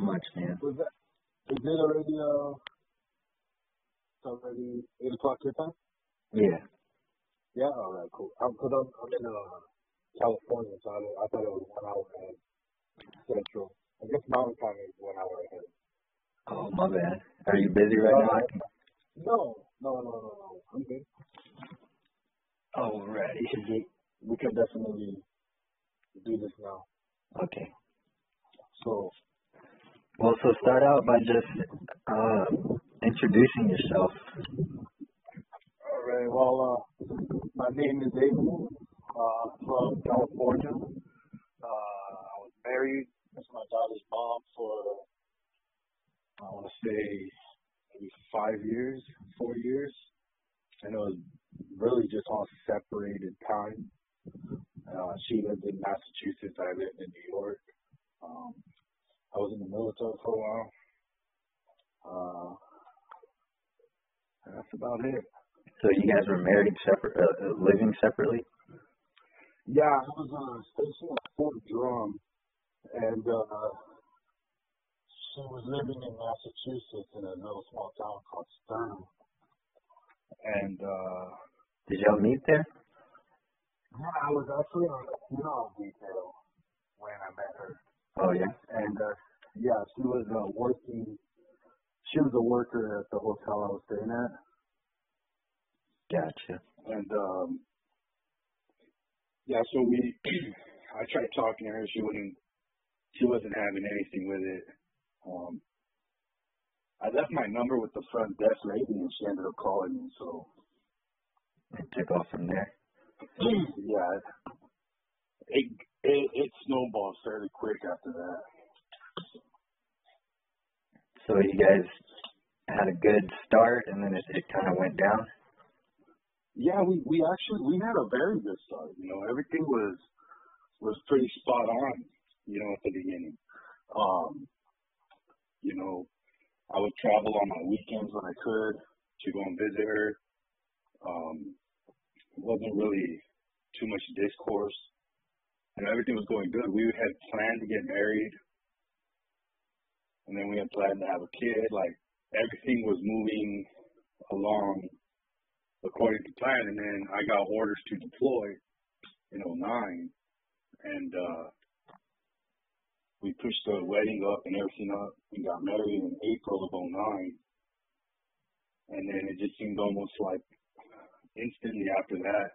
much, man. Was that, is it already, uh, it's already 8 o'clock your time? Yeah. Yeah, alright, cool. I'm, cause I'm, I'm in, uh, California, so I, I thought it was one hour ahead. Central. I guess mountain time is one hour ahead. Oh, my bad. Are you busy right now? No, no, no, no, no. I'm good. Alrighty. We can do, we can definitely do this now. Okay. So, Well, so start out by just uh, introducing yourself. alright, well, uh, my name is Abel, uh, from California. Uh, I was married to my daughter's mom for, I want to say, maybe five years, four years. And it was really just on separated time. Uh, she lived in Massachusetts, I lived in New York. Was in the military for a while. Uh, that's about it. So you guys were married separate, uh, living separately? Yeah, I was uh, stationed at Fort Drum, and uh, she was living in Massachusetts in a little small town called Stern. And uh, Did y'all meet there? yeah, I was actually on the funeral detail when I met her. Oh, yeah. And uh, yeah, she was uh, working. She was a worker at the hotel I was staying at, Gotcha. and um, yeah, so we. I tried talking to her. She wouldn't. She wasn't having anything with it. Um, I left my number with the front desk lady, and she ended up calling me. So It took off from there. yeah, it it, it snowballed fairly quick after that. So you guys had a good start, and then it, it kind of went down? Yeah, we we actually we had a very good start. You know, everything was was pretty spot on. You know, at the beginning. Um, you know, I would travel on my weekends when I could to go and visit her. Um, wasn't really too much discourse. Know, everything was going good. We had planned to get married, and then we had planned to have a kid. Like everything was moving along according to plan. And then I got orders to deploy in '09, and uh, we pushed the wedding up and everything up. We got married in April of '09, and then it just seemed almost like instantly after that,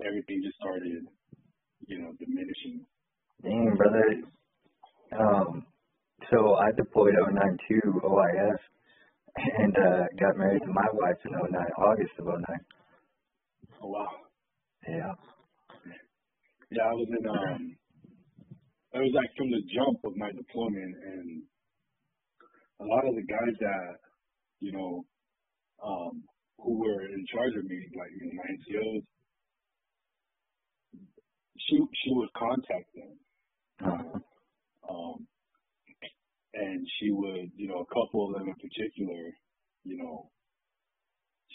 everything just started, you know, diminishing. Dang, brother. Um, so I deployed 09 to OIF and uh, got married to my wife in 09, August of 09. Oh wow. Yeah. Yeah, I was in um it was like from the jump of my deployment and a lot of the guys that, you know, um, who were in charge of me, like you know, my NCOs, she she would contact them. Uh-huh. Um and she would, you know, a couple of them in particular, you know,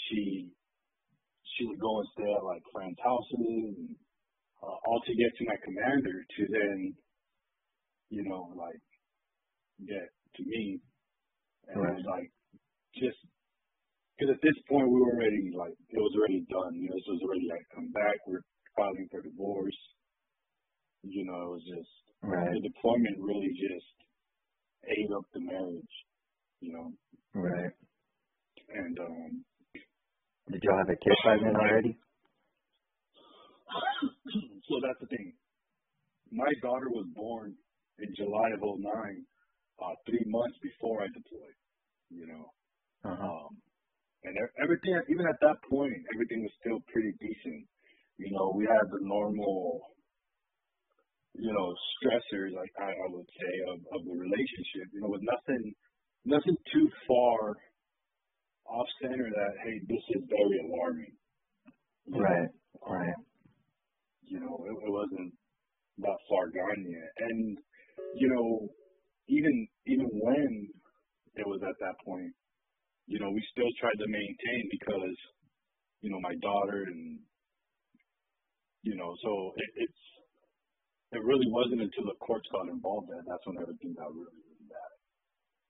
she she would go and stay at like friends' houses and uh, all to get to my commander to then, you know, like get to me. And it was like just because at this point we were already like it was already done. You know, this was already like come back. We're filing for divorce. You know, it was just Right. the deployment really just ate up the marriage. You know, Right. and um Did y'all have a kid by then already? so that's the thing. My daughter was born in July of '09, uh, three months before I deployed. You know, Uh-huh. um, and everything, even at that point, everything was still pretty decent. You know, we had the normal, you know, stressors, like I, I would say, of, of the relationship. You know, with nothing, nothing too far off center that hey, this is very alarming. Right. Right. You know, it, it wasn't that far gone yet, and you know, even even when it was at that point, you know, we still tried to maintain because, you know, my daughter and, you know, so it, it's, it really wasn't until the courts got involved that that's when everything got really, really bad,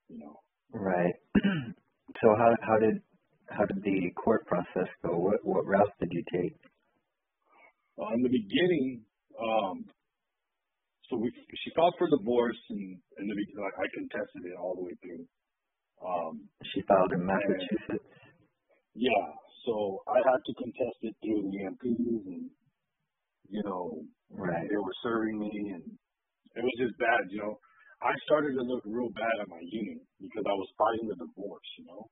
you know. Right. so how how did how did the court process go? What what routes did you take? Well, in the beginning, um, so we she filed for divorce, and in the beginning, I contested it all the way through. Um, she filed in Massachusetts. Yeah, so I had to contest it through the MPs, and you know, right. they were serving me, and it was just bad. You know, I started to look real bad at my unit because I was fighting the divorce. You know,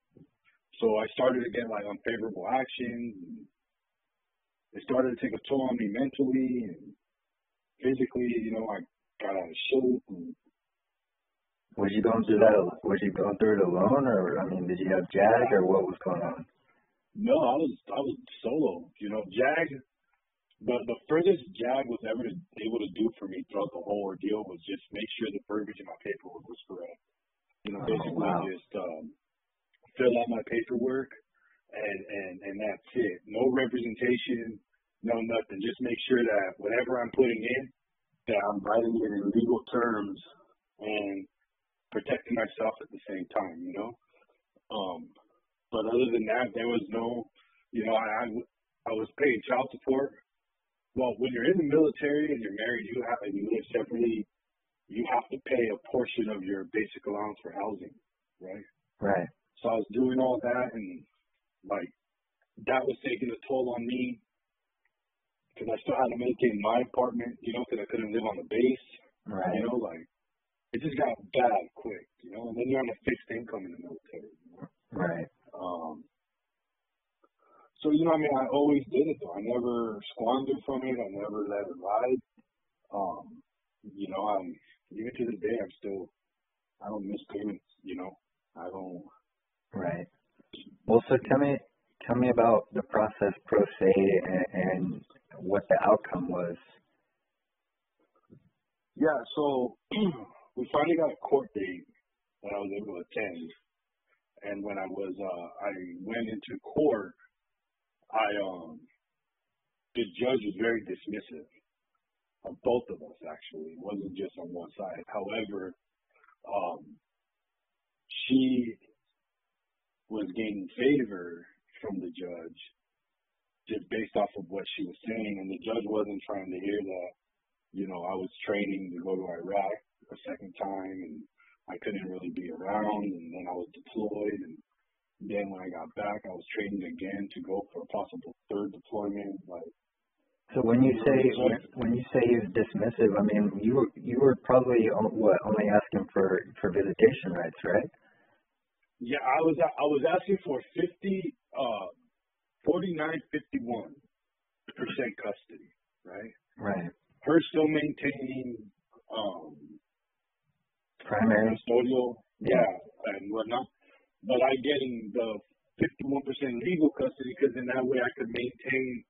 so I started to get like unfavorable actions. And it started to take a toll on me mentally and physically. You know, I got out of shape and was you going through that? Was you going through it alone, or I mean, did you have Jag, or what was going on? No, I was I was solo. You know, Jag. The the furthest Jag was ever able to do for me throughout the whole ordeal was just make sure the verbiage in my paperwork was correct. You know, Oh, basically wow. just um, fill out my paperwork, and and and that's it. No representation, no nothing. Just make sure that whatever I'm putting in, that I'm writing it in legal terms and protecting myself at the same time, you know. Um, but other than that, there was no, you know, I I, I was paying child support. Well, when you're in the military and you're married, you have and you live separately, you have to pay a portion of your basic allowance for housing, right? Right. So I was doing all that, and like that was taking a toll on me because I still had to maintain my apartment, you know, because I couldn't live on the base, Right. you know, like it just got bad quick, you know. And then you're on a fixed income in the military. You know? Right. Um, so you know, I mean, I always did it though. I never squandered from it. I never let it ride. Um, you know, I'm even to this day, I'm still, I don't miss payments. You know, I don't. Right. Well, so tell me, tell me about the process pro se and, and what the outcome was. Yeah. So we finally got a court date that I was able to attend, and when I was, uh, I went into court. I um, the judge was very dismissive of both of us. Actually, it wasn't just on one side. However, um, she was gaining favor from the judge just based off of what she was saying, and the judge wasn't trying to hear that. You know, I was training to go to Iraq a second time, and I couldn't really be around, and then I was deployed, and then when I got back, I was training again to go for a possible third deployment. Like, So when you say when, you say he was dismissive, I mean you were you were probably what only asking for for visitation rights, right? yeah, I was I was asking for fifty, uh, forty nine fifty one percent custody, right? Right. Her still maintaining um Primary. custodial, yeah, and whatnot. But I getting the 51% legal custody because in that way I could maintain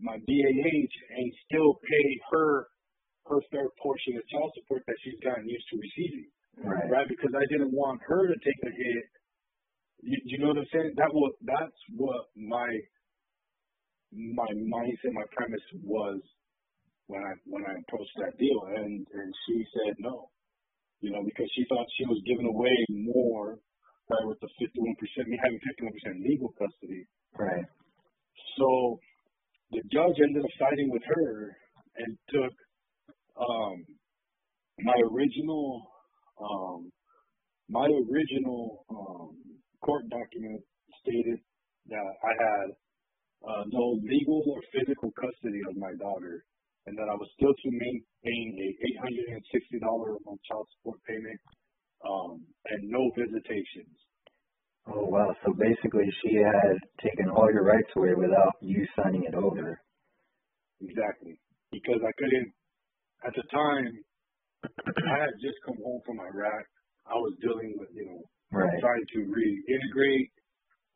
my BAH and still pay her her fair portion of child support that she's gotten used to receiving, Right. right? Because I didn't want her to take a hit. You, you know what I'm saying? That was that's what my my mindset, my premise was when I when I approached that deal, and and she said no you know, because she thought she was giving away more right, with the 51%, me having 51% legal custody. Right. So the judge ended up siding with her and took um, my original um, my original um, court document stated that I had uh, no legal or physical custody of my daughter, and that I was still to maintain a eight hundred and sixty dollar a month child support payment, um, and no visitations. Oh wow. So basically, she had taken all your rights away without you signing it over. Exactly, because I couldn't at the time, I had just come home from Iraq. I was dealing with, you know, Right. trying to reintegrate.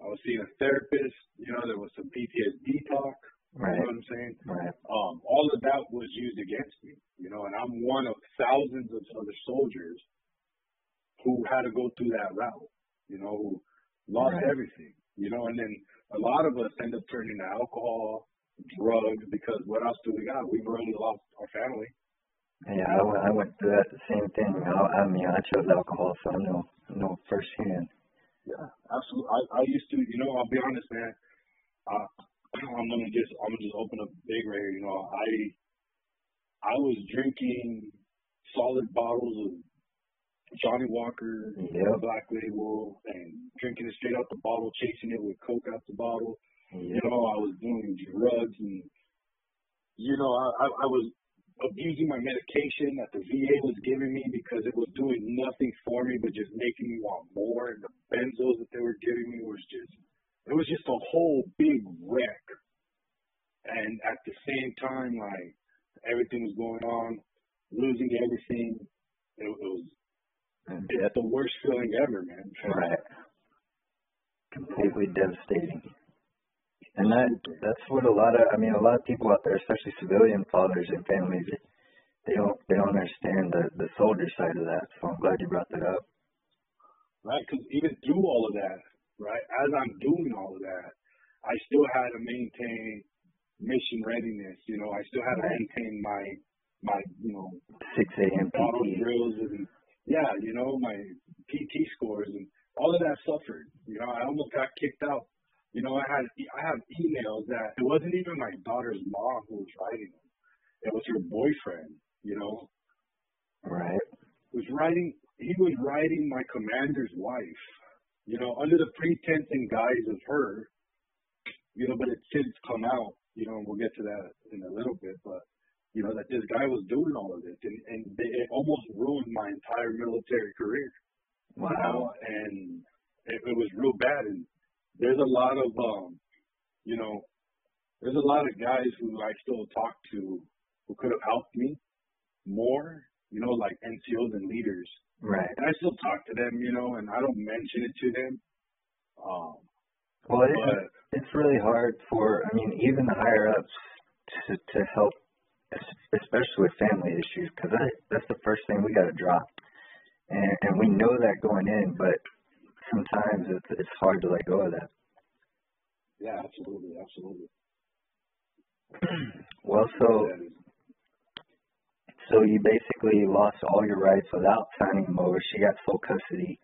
I was seeing a therapist. You know, there was some PTSD talk. Right. You know what I'm saying? Right. Um, all of that was used against me. You know, and I'm one of thousands of other soldiers who had to go through that route. You know, who lost Right. everything. You know, and then a lot of us end up turning to alcohol, drugs, because what else do we got? We've already lost our family. Yeah, I went, I went through that the same thing. I, I mean, I chose alcohol, so I know know firsthand. Yeah, absolutely. I, I used to, you know, I'll be honest, man. Uh, I'm gonna just, I'm gonna just open up big right here. You know, I, I was drinking solid bottles of Johnnie Walker, Yep. Black Label, and drinking it straight out the bottle, chasing it with Coke out the bottle. You know, I was doing drugs, and you know, I, I, I was abusing my medication that the VA was giving me because it was doing nothing for me but just making me want more. And the benzos that they were giving me was just, it was just a whole big wreck. And at the same time, like everything was going on, losing everything. It, it was And it's the worst feeling ever, man. Right. Completely devastating. And that that's what a lot of I mean a lot of people out there, especially civilian fathers and families, they don't they don't understand the the soldier side of that. So I'm glad you brought that up. right? Because even through all of that, right, as I'm doing all of that, I still had to maintain mission readiness. You know, I still had to maintain my my you know Six AM PT. drills and yeah, you know my PT scores and all of that suffered. You know, I almost got kicked out. You know, I had I have emails that it wasn't even my daughter's mom who was writing them. It was her boyfriend. You know, Right. was writing he was writing my commander's wife, you know, under the pretense and guise of her, you know, but it's since come out, you know, and we'll get to that in a little bit, but you know, that this guy was doing all of this and, and it almost ruined my entire military career. You Wow. know, and it, it was real bad and there's a lot of um you know, there's a lot of guys who I still talk to who could have helped me more, you know, like NCOs and leaders. Right. And I still talk to them, you know, and I don't mention it to them. Um, Well, it, but it's really hard for I mean even the higher ups to to help, especially with family issues, because that, that's the first thing we got to drop, and and we know that going in, but sometimes it's it's hard to let go of that. yeah, absolutely, absolutely. Well, so so you basically lost all your rights without signing them over. She got full custody.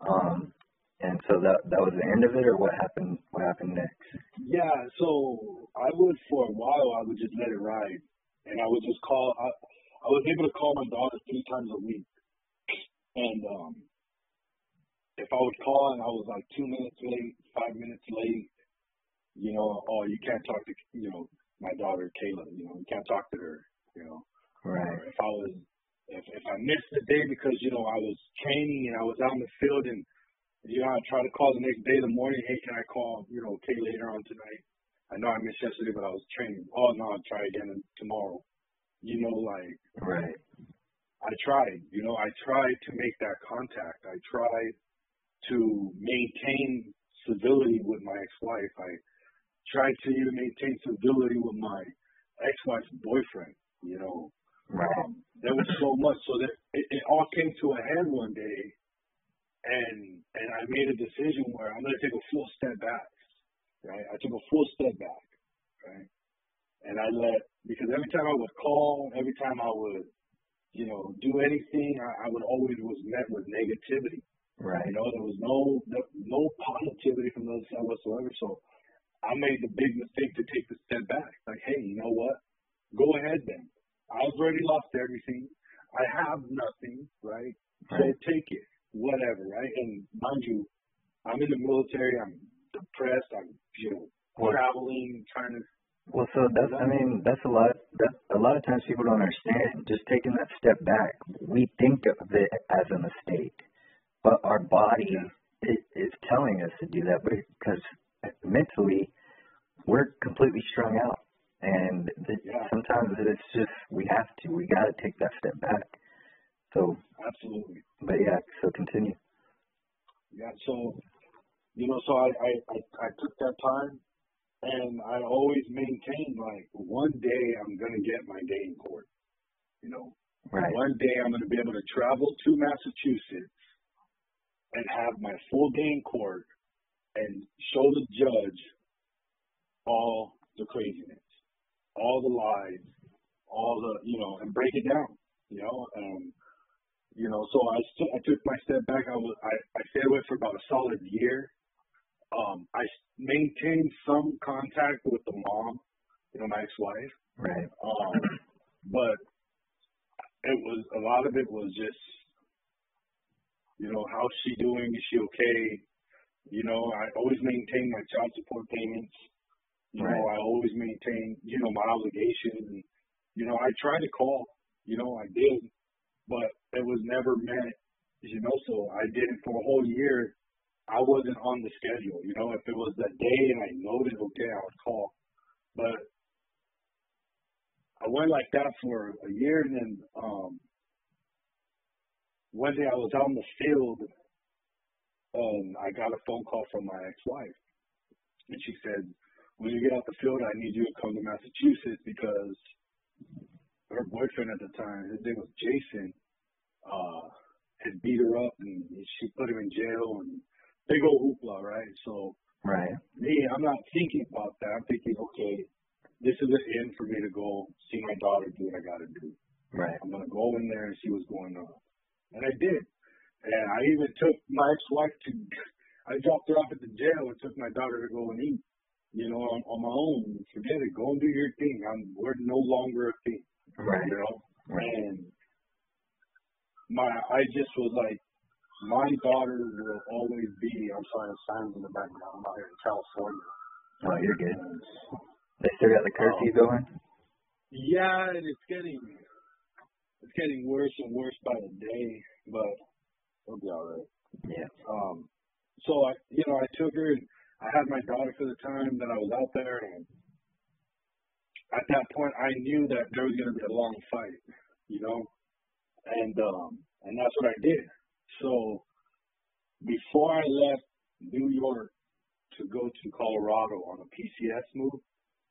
Um, and so that that was the end of it, or what happened? What happened next? Yeah, so I would for a while I would just let it ride, and I would just call. I I was able to call my daughter three times a week, and um, if I would call and I was like two minutes late, five minutes late, you know, oh you can't talk to you know my daughter Kayla, you know you can't talk to her, you know. Right. Or if I was if if I missed the day because you know I was training and I was out in the field and you know I try to call the next day in the morning, hey can I call you know Kay later on tonight? I know I missed yesterday but I was training. Oh no, I'll try again tomorrow. You know like Right. I tried, you know, I tried to make that contact. I tried to maintain civility with my ex-wife. I tried to even maintain civility with my ex-wife's boyfriend, you know. Right. Um, there was so much, so that it, it all came to a head one day, and and I made a decision where I'm going to take a full step back, right? I took a full step back, right? And I let because every time I would call, every time I would, you know, do anything, I, I would always was met with negativity. Right. You know, there was no no, no positivity from the other side whatsoever. So I made the big mistake to take the step back. Like, hey, you know what? Go ahead then. I've already lost everything. I have nothing, right? So take it, whatever, right? And mind you, I'm in the military. I'm depressed. I'm, you know, Well, traveling, trying to. well, so that's I mean that's a lot. That a lot of times people don't understand. Just taking that step back, we think of it as a mistake, but our body is, is telling us to do that because mentally we're completely strung out. And th- Yeah. sometimes it's just we have to. We got to take that step back. So, Absolutely. but yeah. So continue. Yeah. So, you know, so I, I, I, I took that time and I always maintained like one day I'm going to get my day in court. You know, Right. one day I'm going to be able to travel to Massachusetts and have my full day in court and show the judge all the craziness, all the lies, all the, you know, and break it down, you know, um, you know, so I st- I took my step back. I was I, I stayed away for about a solid year. Um, I maintained some contact with the mom, you know, my ex-wife. Right. Um, but it was a lot of it was just, you know, how's she doing? Is she okay? You know, I always maintain my child support payments. You know, I always maintain, you know, my obligations. You know, I tried to call. You know, I did, but it was never met. You know, so I did it for a whole year. I wasn't on the schedule. You know, if it was that day and I noted, okay, I would call. But I went like that for a year, and then um, one day I was out in the field, and I got a phone call from my ex-wife, and she said, "When you get out the field, I need you to come to Massachusetts because boyfriend at the time, his name was Jason, uh, had beat her up, and she put him in jail, and big old hoopla, right? So." Right. me, I'm not thinking about that. I'm thinking, okay, this is an end for me to go see my daughter do what I got to do. Right. I'm gonna go in there and see what's going on, and I did. And I even took my ex-wife to. I dropped her off at the jail and took my daughter to go and eat. You know, on, on my own. Forget it. Go and do your thing. I'm. We're no longer a thing. Right. You know. Right. And my, I just was like, my daughter will always be. I'm sorry, sounds in the background. I'm out here in California. Oh, you're good. They still got the curfew going. Yeah, and it's getting it's getting worse and worse by the day, but it'll be all right. Yeah. Um, so I, you know, I took her. and I had my daughter for the time that I was out there, and at that point, I knew that there was going to be a long fight, you know, and um, and that's what I did. So before I left New York to go to Colorado on a PCS move,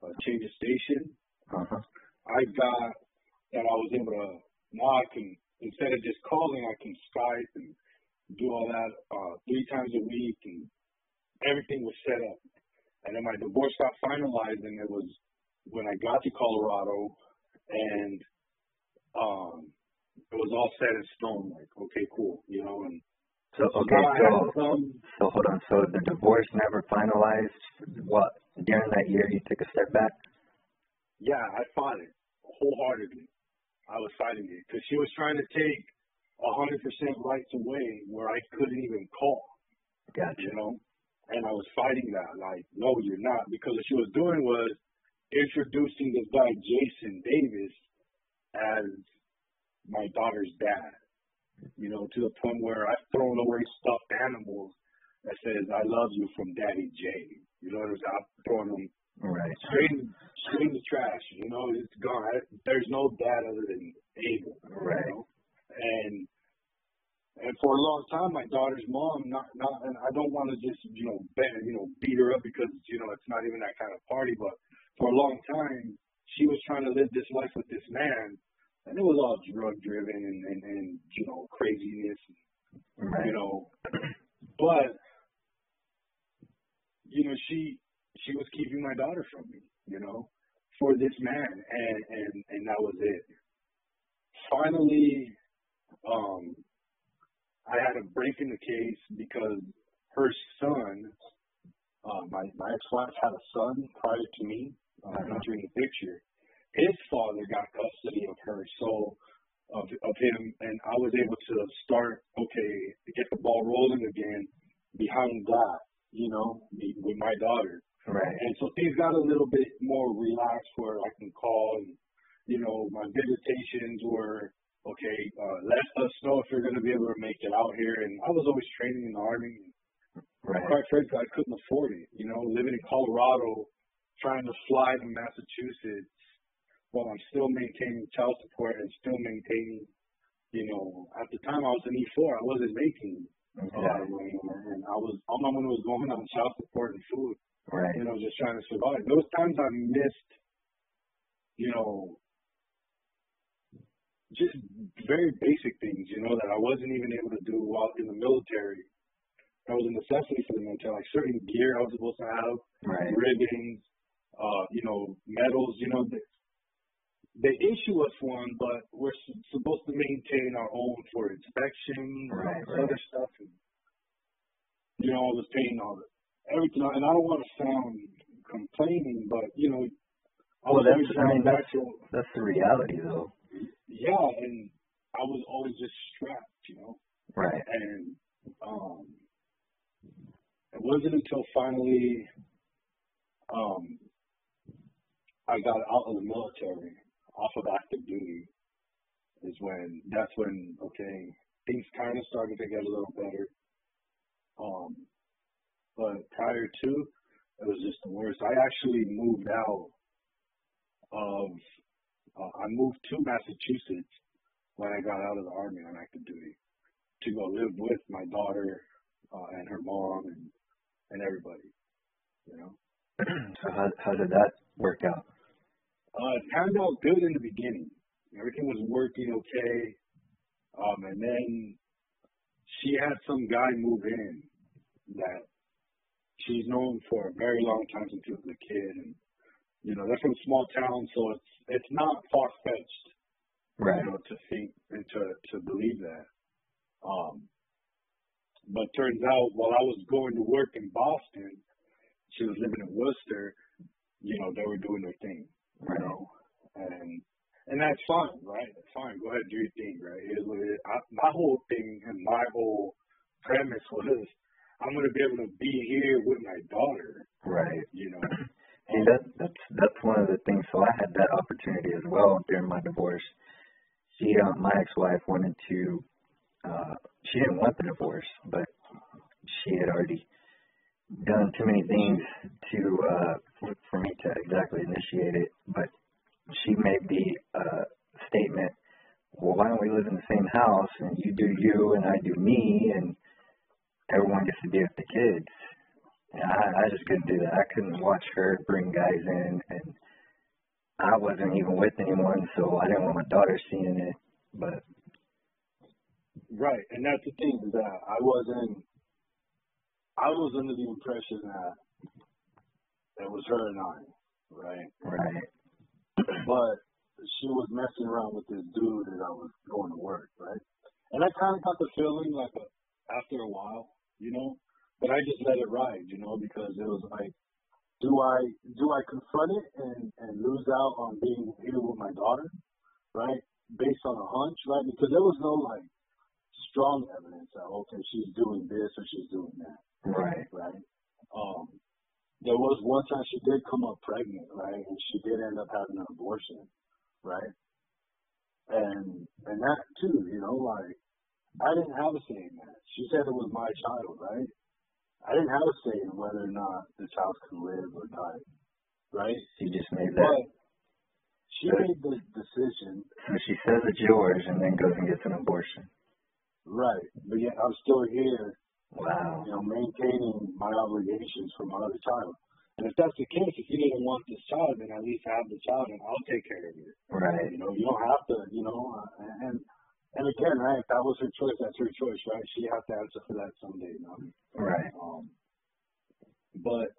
a change of station, Uh huh. I got that I was able to now I can instead of just calling I can Skype and do all that uh three times a week and everything was set up. And then my divorce got finalized and it was when I got to Colorado and um it was all set in stone, like, okay, cool, you know, and So okay. So some so hold on. So the divorce never finalized. What during that year you took a step back? yeah, I fought it wholeheartedly. I was fighting it because she was trying to take a hundred percent rights away where I couldn't even call. Gotcha. you know. And I was fighting that, like, no, you're not, because what she was doing was introducing this guy Jason Davis as my daughter's dad. You know, to the point where I've thrown away stuffed animals that says "I love you" from Daddy J. You know what I'm saying? I'm throwing them Right. straight in, straight in the trash. You know, it's gone. I, there's no dad other than Abel. Right. You know? And and for a long time, my daughter's mom, not not, and I don't want to just you know bet, you know beat her up because you know it's not even that kind of party, but for a long time, she was trying to live this life with this man, and it was all drug driven and, and and you know craziness, Right. you know, but you know she she was keeping my daughter from me, you know, for this man, and and and that was it. Finally, um, I had a break in the case because her son, uh, my my ex-wife had a son prior to me uh, entering the picture. His father got custody of her, so of of him, and I was able to start okay, get the ball rolling again behind that, you know, with my daughter. Right. And so things got a little bit more relaxed where I can call and, you know, my visitations were, okay, uh, let us know if you're going to be able to make it out here. And I was always training in the Army. Right. Quite frankly, I couldn't afford it. You know, living in Colorado trying to fly to Massachusetts while I'm still maintaining child support and still maintaining, you know, at the time I was an E4, I wasn't making a lot of money, and I was all my money was going on child support and food. Right. You know, just trying to survive. Those times I missed, you know, just very basic things, you know, that I wasn't even able to do while in the military. That was a necessity for the military, like certain gear I was supposed to have, Right. ribbons, uh, you know, medals, you know, they, they issue us one, but we're s- supposed to maintain our own for inspections Right, and right. other stuff. And, you know, I was paying all the, everything, and I don't want to sound complaining, but, you know, I Well, was that's, I mean, that's, natural. that's the reality though. Yeah, and I was always just strapped, you know. Right. And um, it wasn't until finally um, I got out of the military, off of active duty, is when that's when okay things kind of started to get a little better. Um, but prior to, it was just the worst. I actually moved out of. Uh, I moved to Massachusetts when I got out of the army on active duty to go live with my daughter uh, and her mom and and everybody. You know, so how how did that work out? Uh, it turned out good in the beginning. Everything was working okay, um, and then she had some guy move in that she's known for a very long time since she was a kid, and you know they're from a small town, so it's it's not far fetched Right. you know, to think and to to believe that. Um, but turns out while I was going to work in Boston, she was living in Worcester. You know, they were doing their thing. You Right. know, and and that's fine, right? That's fine. Go ahead, do your thing, right? It it. I, my whole thing and my whole premise was I'm gonna be able to be here with my daughter. Right. You know. See, that that's that's one of the things. So I had that opportunity as well during my divorce. She, uh, my ex-wife, wanted to. Uh, she didn't want the divorce, but she had already done too many things to uh, for, for me to exactly initiate it. But she made the uh, statement, "Well, why don't we live in the same house and you do you and I do me and everyone gets to be with the kids?" And I, I just couldn't do that. I couldn't watch her bring guys in, and I wasn't even with anyone, so I didn't want my daughter seeing it. But Right, and that's the thing is that I wasn't. I was under the impression that it was her and I, right? right, But she was messing around with this dude as I was going to work, right? And I kind of got the feeling like a, after a while, you know. But I just let it ride, you know, because it was like, do I do I confront it and and lose out on being here with my daughter, right? Based on a hunch, right? Because there was no like strong evidence that okay she's doing this or she's doing that, right, right? Um, there was one time she did come up pregnant, right, and she did end up having an abortion, right? And and that too, you know, like I didn't have a say in that. She said it was my child, right? I didn't have a say in whether or not the child could live or die, right? she just made that. But she made the decision, So she says it's yours, and then goes and gets an abortion. right? But yet I'm still here Wow. you know, maintaining my obligations for my other child. And if that's the case, if you didn't want this child, then at least have the child and I'll take care of it. Right. You know, you don't have to, you know, uh, and and again, right, if that was her choice, that's her choice, right? She has to answer for that someday, you know. Right. Um, but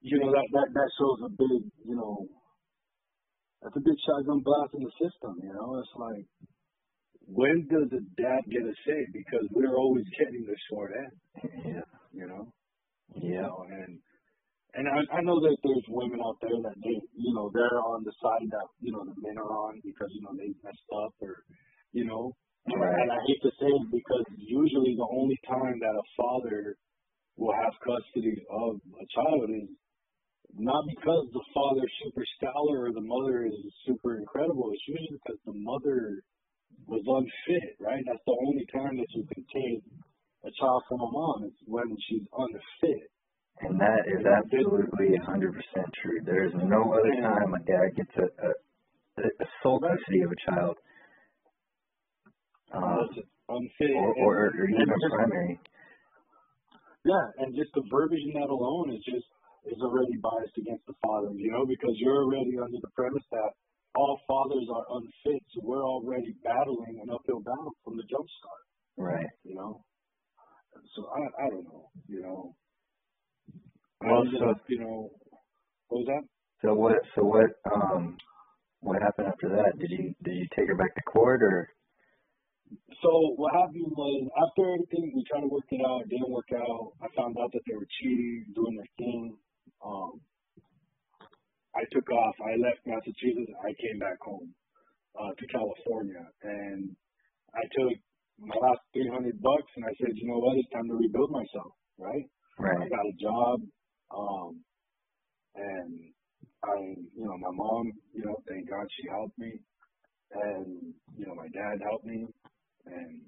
you know that that that shows a big, you know, that's a big shotgun blast in the system. You know, it's like when does the dad get a say? Because we're always getting the short end. Yeah. You know. you Yeah. know, and and I, I know that there's women out there that they, you know, they're on the side that you know the men are on because you know they messed up or, you know, Right. and I hate to say it because usually the only time that a father will have custody of a child is not because the father's super stellar or the mother is super incredible. It's usually because the mother was unfit, right? That's the only time that you can take a child from a mom is when she's unfit And that is absolutely 100% true. There is no other time a dad gets a, a, a sole custody of a child. Um, unfit. or, or, or even a primary. Yeah, and just the verbiage in that alone is just is already biased against the fathers, you know, because you're already under the premise that all fathers are unfit, so we're already battling an uphill battle from the jump start. Right. You know. So I I don't know, you know. Well, so- up, you know, what was that? So what? So what? Um, what happened after that? Did you did you take her back to court or? So what happened was after everything, we tried to work it out. It didn't work out. I found out that they were cheating, doing their thing. Um, I took off. I left Massachusetts. I came back home uh, to California, and I took my last 300 bucks, and I said, you know what? It's time to rebuild myself, right? Right. I got a job, um, and I, you know, my mom, you know, thank God she helped me, and you know, my dad helped me, and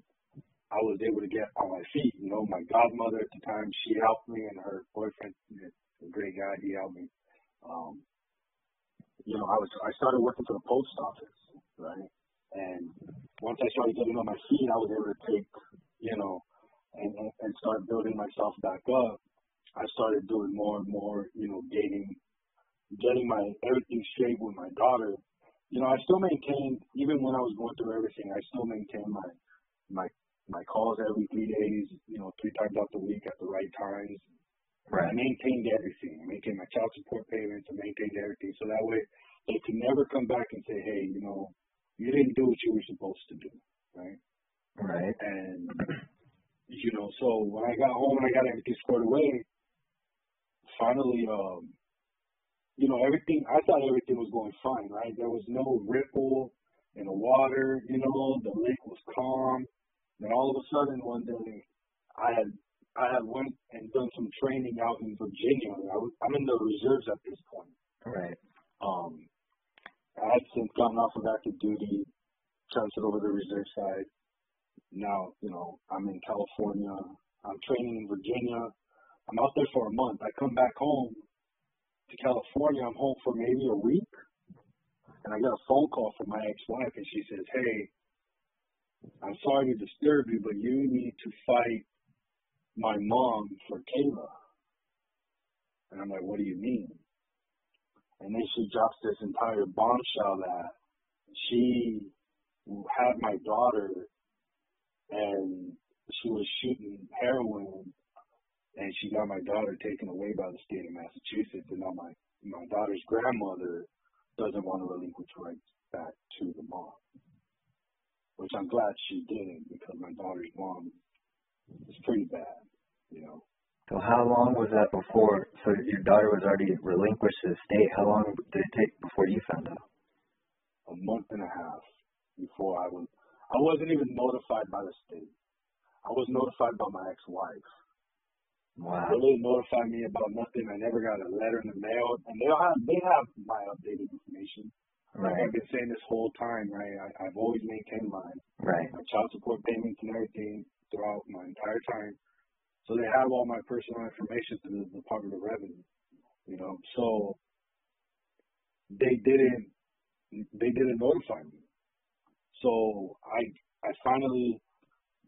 I was able to get on my feet. You know, my godmother at the time, she helped me, and her boyfriend, a great guy, he helped me. Um, you know, I was, I started working for the post office, right? And once I started getting on my feet, I was able to take, you know, and, and, start building myself back up. I started doing more and more, you know, gaining, getting my everything straight with my daughter. You know, I still maintained, even when I was going through everything, I still maintained my, my, my calls every three days, you know, three times out the week at the right times. I maintained everything. I maintained my child support payments. I maintained everything. So that way they could never come back and say, hey, you know, you didn't do what you were supposed to do, right? Right. And, you know, so when I got home and I got everything squared away, finally, um, you know, everything, I thought everything was going fine, right? There was no ripple in the water, you know, the lake was calm. Then all of a sudden one day I had, I had went and done some training out in Virginia. I was, I'm in the reserves at this point. Right. Um, I had since gotten off of active duty, transferred over to the reserve side. Now, you know, I'm in California. I'm training in Virginia. I'm out there for a month. I come back home to California. I'm home for maybe a week. And I get a phone call from my ex-wife and she says, Hey, I'm sorry to disturb you, but you need to fight my mom for Kayla. And I'm like, what do you mean? And then she drops this entire bombshell that she had my daughter and she was shooting heroin and she got my daughter taken away by the state of Massachusetts and now my, my daughter's grandmother doesn't want to relinquish rights back to the mom. Which I'm glad she didn't because my daughter's mom is pretty bad, you know. So how long was that before? So your daughter was already relinquished to the state. How long did it take before you found out? a month and a half before I was. I wasn't even notified by the state. I was notified by my ex-wife. Wow. They didn't notify me about nothing. I never got a letter in the mail, and they have they have my updated information. Like Right. I've been saying this whole time, right? I, I've always maintained mine, Right. my child support payments and everything throughout my entire time. So they have all my personal information through the Department of Revenue, you know. So they didn't they didn't notify me. So I I finally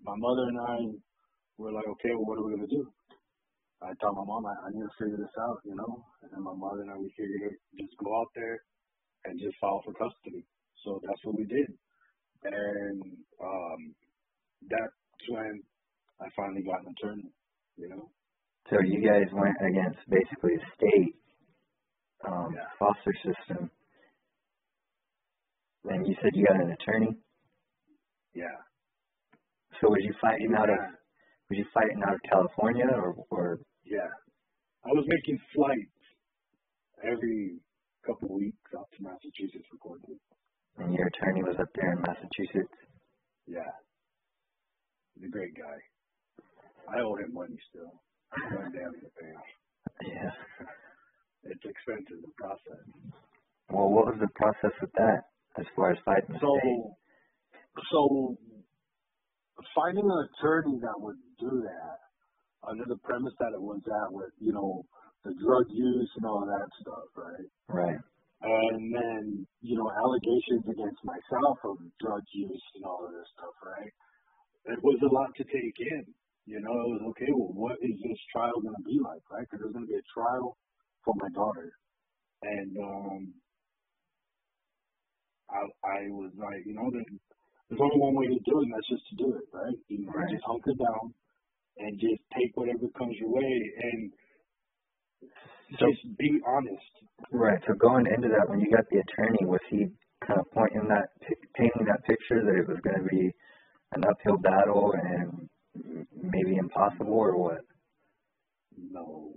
my mother and I were like, okay, well, what are we gonna do? I told my mom I, I need to figure this out, you know. And my mother and I we figured it just go out there and just file for custody. So that's what we did. And um that's when I finally got an attorney, you know. So you guys went against basically the state um, Yeah. foster system, and you said you got an attorney. Yeah. So was you fighting out of Yeah. was you fighting out of California or or Yeah. I was making flights every couple of weeks out to Massachusetts for court and your attorney was up there in Massachusetts? Yeah. He's a great guy. I owe him money still. I'm down to pay off. Yeah. It's expensive the process. Well, what was the process with that as far as fighting the So so finding an attorney that would do that, under the premise that it was at with, you know, the drug use and all that stuff, right? Right. And then, you know, allegations against myself of drug use and all of this stuff, right? It was a lot to take in. You know, it was okay, well, what is this trial going to be like, right? Because there's going to be a trial for my daughter. And um, I, I was like, you know, there's only one way to do it, and that's just to do it, right? You know, Right. just hunker down and just take whatever comes your way and So just be honest. right. So going into that, when you got the attorney, was he kind of pointing that, painting that picture that it was going to be an uphill battle and maybe impossible, or what? No.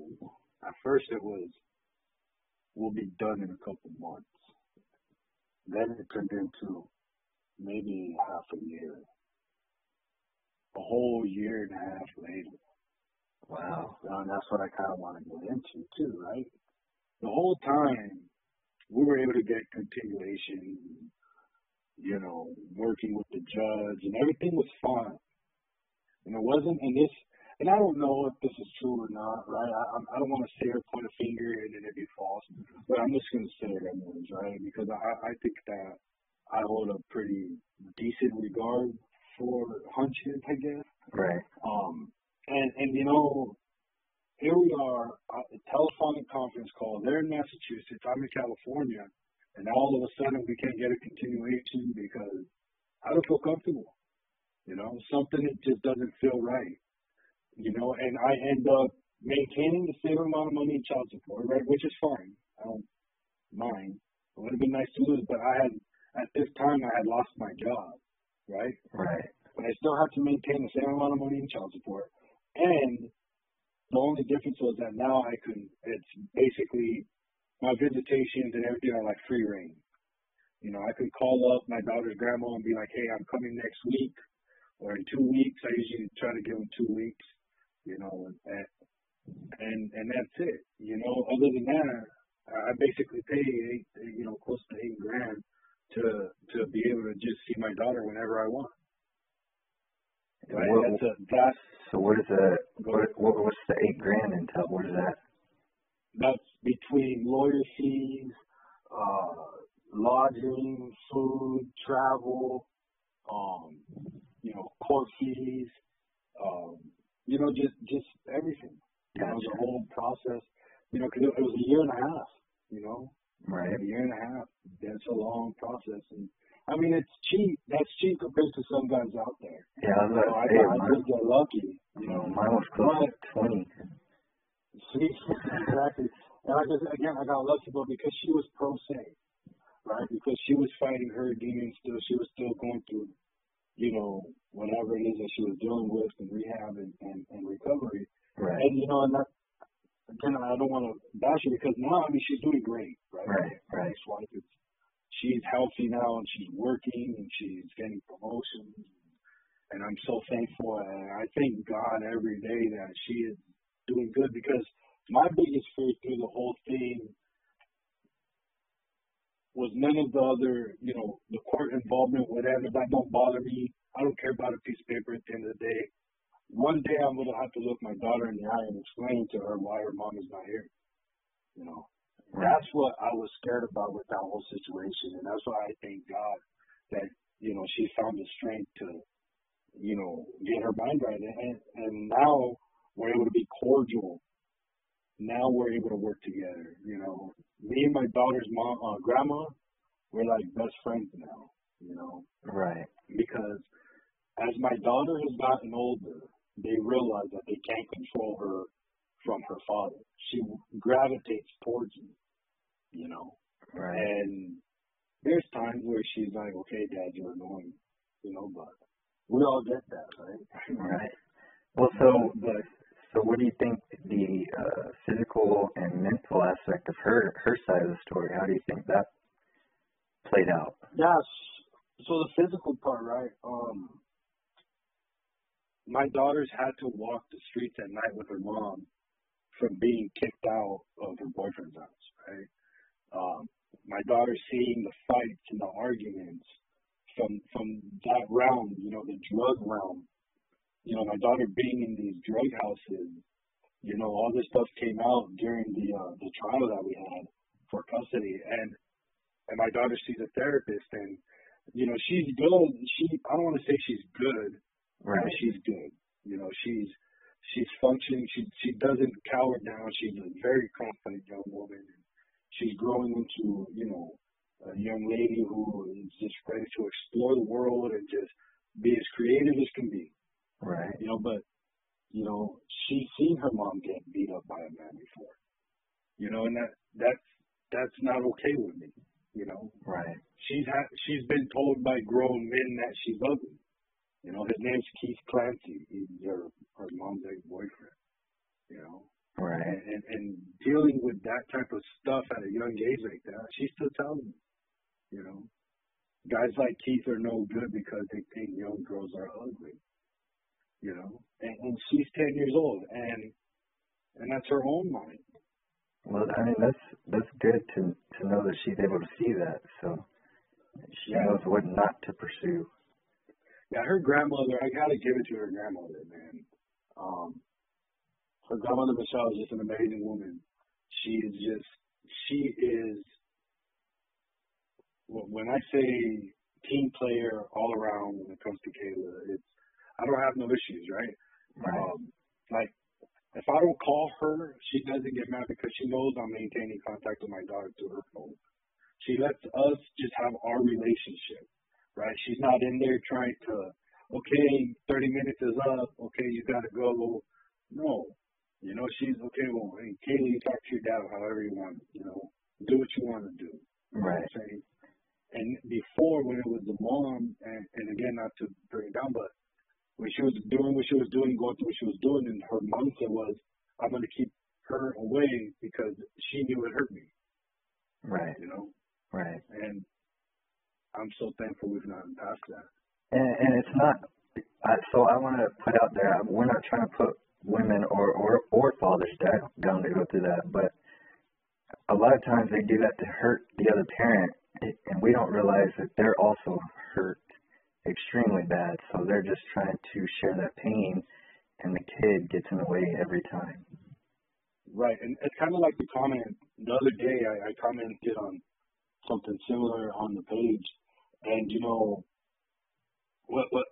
At first it was, we'll be done in a couple months. Then it turned into maybe half a year. A whole year and a half later. Wow. And that's what I kind of want to get into too, right? The whole time we were able to get continuation, you know, working with the judge and everything was fine. And it wasn't, and this, and I don't know if this is true or not, right? I, I don't want to say or point a finger and then it be false, but I'm just going to say it anyways, right? Because I, I think that I hold a pretty decent regard for hunches, I guess. Right. Um, and, and you know, here we are, uh, a telephonic conference call. They're in Massachusetts. I'm in California. And all of a sudden we can't get a continuation because I don't feel comfortable. You know, something that just doesn't feel right. You know, and I end up maintaining the same amount of money in child support, right? Which is fine. I don't mind. It would have been nice to lose, but I had, at this time, I had lost my job, right? Right. but I still have to maintain the same amount of money in child support. And the only difference was that now I can, it's basically my visitations and everything are like free reign. You know, I could call up my daughter's grandma and be like, hey, I'm coming next week or in two weeks. I usually try to give them two weeks, you know, and, and, and that's it. You know, other than that, I basically pay eight, you know, close to eight grand to, to be able to just see my daughter whenever I want. Right? What- That's a, that's So what is the what, what what's the eight grand entail? What is that? That's between lawyer fees, uh, lodging, food, travel, um, you know, court fees, um, you know, just just everything. You know, the Gotcha. whole process. You know, 'cause it, it was a year and a half. You know, Right. a year and a half. That's a long process, and I mean, it's cheap. That's cheap compared to some guys out there. Yeah, I was about I, say I mine, just get lucky. You know, mine was close to twenty. See, exactly. And I said, again, I got lucky, but because she was pro se, right? Because she was fighting her demons still, she was still going through, you know, whatever it is that she was dealing with in rehab and, and, and recovery. Right. And, you know, and that, again, I don't want to bash her because now, I mean, she's doing great, right? Right, right. My ex-wife is, she's healthy now and she's working and she's getting promotions. And I'm so thankful. And I thank God every day that she is doing good because my biggest fear through the whole thing was none of the other, you know, the court involvement, whatever. That don't bother me. I don't care about a piece of paper at the end of the day. One day I'm gonna have to look my daughter in the eye and explain to her why her mom is not here. You know, that's what I was scared about with that whole situation, and that's why I thank God that you know she found the strength to, you know, get her mind right, and and now we're able to be cordial. Now we're able to work together. You know, me and my daughter's mom, uh, grandma, we're like best friends now. You know, Right. because as my daughter has gotten older, they realize that they can't control her from her father. She gravitates towards me, you know. Right. And there's times where she's like, "Okay, Dad, you're annoying," you know, but we all get that, right? Right. Well, so but what do you think the uh, physical and mental aspect of her her side of the story? How do you think that played out? Yes. So the physical part, right? Um, my daughters had to walk the streets at night with her mom from being kicked out of her boyfriend's house, right? Um, my daughter seeing the fights and the arguments from from that realm, you know, the drug realm, you know, my daughter being in these drug houses, you know, all this stuff came out during the uh, the trial that we had for custody, and and my daughter sees a therapist, and you know, she's good. She I don't want to say she's good, Right. but she's good. You know, she's she's functioning. She she doesn't cower down. She's a very confident young woman. And she's growing into you know a young lady who is just ready to explore the world and just be as creative as can be. Right. You know, but you know she's seen her mom get beat up by a man before. You know, and that that's that's not okay with me. You know, Right. she's ha- she's been told by grown men that she's ugly. You know, his name's Keith Clancy. He's her her mom's ex boyfriend. You know, Right. and, and and dealing with that type of stuff at a young age like that, she's still telling me. You know, guys like Keith are no good because they think young girls are ugly. You know, and, and she's ten years old, and and that's her own mind. Well, I mean, that's that's good to to know that she's able to see that. So she Yeah. knows what not to pursue. Yeah, her grandmother, I gotta give it to her grandmother, man. Um, her grandmother Michelle is just an amazing woman. She is just, she is, when I say team player all around when it comes to Kayla, it's, I don't have no issues, right? Right. Um, like, if I don't call her, she doesn't get mad because she knows I'm maintaining contact with my daughter through her phone. She lets us just have our relationship, right? She's not in there trying to, okay, 30 minutes is up, okay, you gotta go. No. You know, she's, okay, well, hey, Kaylee, you talk to your dad however you want, you know, do what you want to do. You know what Right. I'm saying? And before, when it was the mom, and, and again, not to bring it down, but when she was doing what she was doing, going through what she was doing, and her mindset was, I'm going to keep her away because she knew it hurt me, Right. you know? Right. And I'm so thankful we've gotten past that. And and it's not. I, so I want to put out there. We're not trying to put women or or or fathers down down to go through that, but a lot of times they do that to hurt the other parent, and we don't realize that they're also hurt extremely bad. So they're just trying to share that pain, and the kid gets in the way every time. Right, and it's kind of like the comment the other day. I, I commented on something similar on the page, and you know, what what?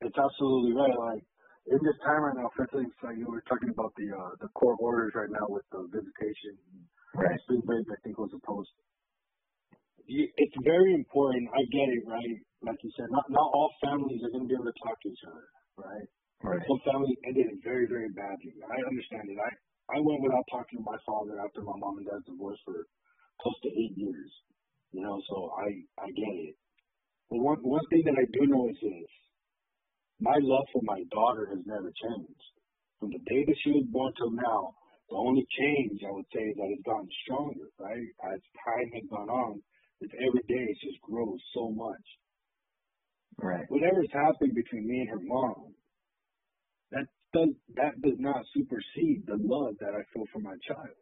It's absolutely right. Like in this time right now, for instance, like you were talking about the uh, the court orders right now with the visitation, Right. spring break. I think was supposed. You- It's very important. I get it, right? Like you said, not not all families are going to be able to talk to each other, right? Right. Some families ended it very, very badly. I understand it. I, I went without talking to my father after my mom and dad's divorce for close to eight years. You know, so I, I get it. But one, one thing that I do know is this. My love for my daughter has never changed. From the day that she was born till now, the only change I would say is that it's gotten stronger, right? As time has gone on, with every day it just grows so much Right. whatever's happened between me and her mom, that does that does not supersede the love that I feel for my child.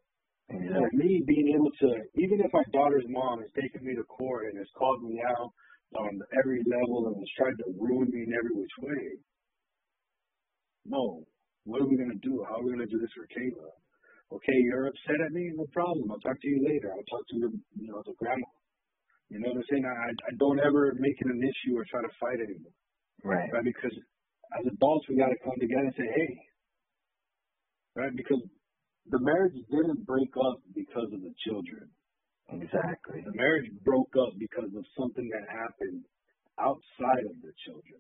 So Exactly. me being able to, even if my daughter's mom has taken me to court and has called me out on every level and has tried to ruin me in every which way, no. What are we gonna do? How are we gonna do this for Kayla? Okay, you're upset at me, no problem. I'll talk to you later. I'll talk to your, you know, the grandma. You know what I'm saying? I I don't ever make it an issue or try to fight anymore Right. right? Because as adults, we got to come together and say, hey, right? Because the marriage didn't break up because of the children. Exactly. The marriage broke up because of something that happened outside of the children,